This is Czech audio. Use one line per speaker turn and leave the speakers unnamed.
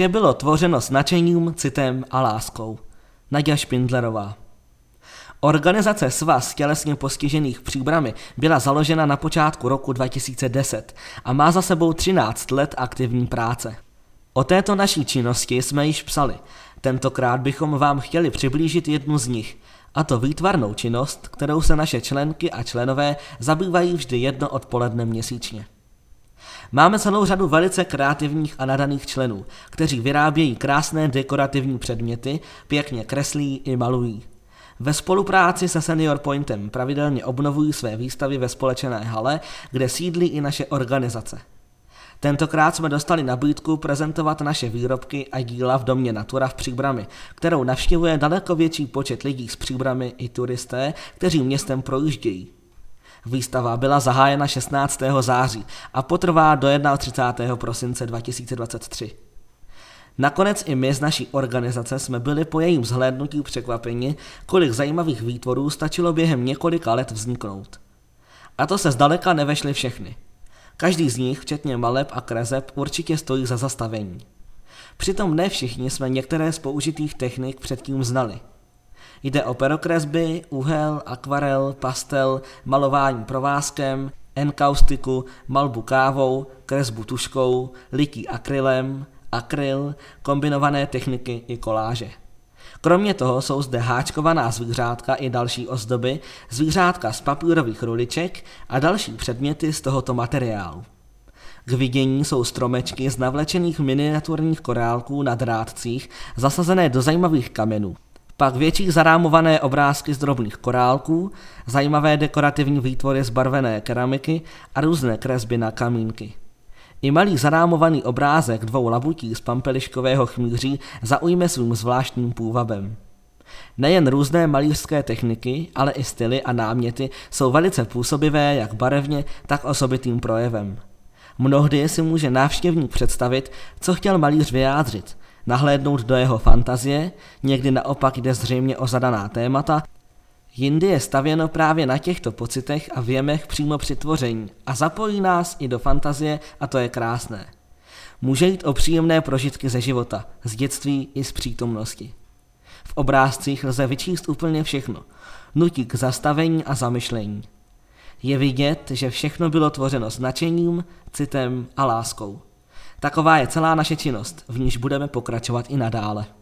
Vše bylo tvořeno s nadšením, citem a láskou. Nadia Špindlerová Organizace Svaz tělesně postižených příbramy byla založena na počátku roku 2010 a má za sebou 13 let aktivní práce. O této naší činnosti jsme již psali. Tentokrát bychom vám chtěli přiblížit jednu z nich, a to výtvarnou činnost, kterou se naše členky a členové zabývají vždy jedno odpoledne měsíčně. Máme celou řadu velice kreativních a nadaných členů, kteří vyrábějí krásné dekorativní předměty, pěkně kreslí i malují. Ve spolupráci se Senior Pointem pravidelně obnovují své výstavy ve společné hale, kde sídlí i naše organizace. Tentokrát jsme dostali nabídku prezentovat naše výrobky a díla v domě Natura v Příbrami, kterou navštěvuje daleko větší počet lidí z Příbramy i turisté, kteří městem projíždějí. Výstava byla zahájena 16. září a potrvá do 31. prosince 2023. Nakonec i my z naší organizace jsme byli po jejím zhlédnutí překvapeni, kolik zajímavých výtvorů stačilo během několika let vzniknout. A to se zdaleka nevešly všechny. Každý z nich, včetně maleb a kreseb, určitě stojí za zastavení. Přitom ne všichni jsme některé z použitých technik předtím znali. Jde o perokresby, úhel, akvarel, pastel, malování provázkem, enkaustiku, malbu kávou, kresbu tuškou, lití akrylem, akryl, kombinované techniky i koláže. Kromě toho jsou zde háčkovaná zvířátka i další ozdoby, zvířátka z papírových ruliček a další předměty z tohoto materiálu. K vidění jsou stromečky z navlečených miniaturních korálků na drátcích, zasazené do zajímavých kamenů. Pak větší zarámované obrázky z drobných korálků, zajímavé dekorativní výtvory z barvené keramiky a různé kresby na kamínky. I malý zarámovaný obrázek dvou labutí z pampeliškového chmíří zaujme svým zvláštním půvabem. Nejen různé malířské techniky, ale i styly a náměty jsou velice působivé jak barevně, tak osobitým projevem. Mnohdy si může návštěvník představit, co chtěl malíř vyjádřit, nahlédnout do jeho fantazie, někdy naopak jde zřejmě o zadaná témata, Jindy je stavěno právě na těchto pocitech a věmech přímo při tvoření a zapojí nás i do fantazie a to je krásné. Může jít o příjemné prožitky ze života, z dětství i z přítomnosti. V obrázcích lze vyčíst úplně všechno, nutí k zastavení a zamyšlení. Je vidět, že všechno bylo tvořeno s nadšením, citem a láskou. Taková je celá naše činnost, v níž budeme pokračovat i nadále.